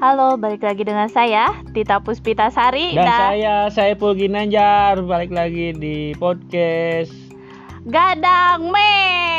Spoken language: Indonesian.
Halo, balik lagi dengan saya Tita Puspita Sari Dan saya Saiful Ginanjar balik lagi di podcast Gadang Me.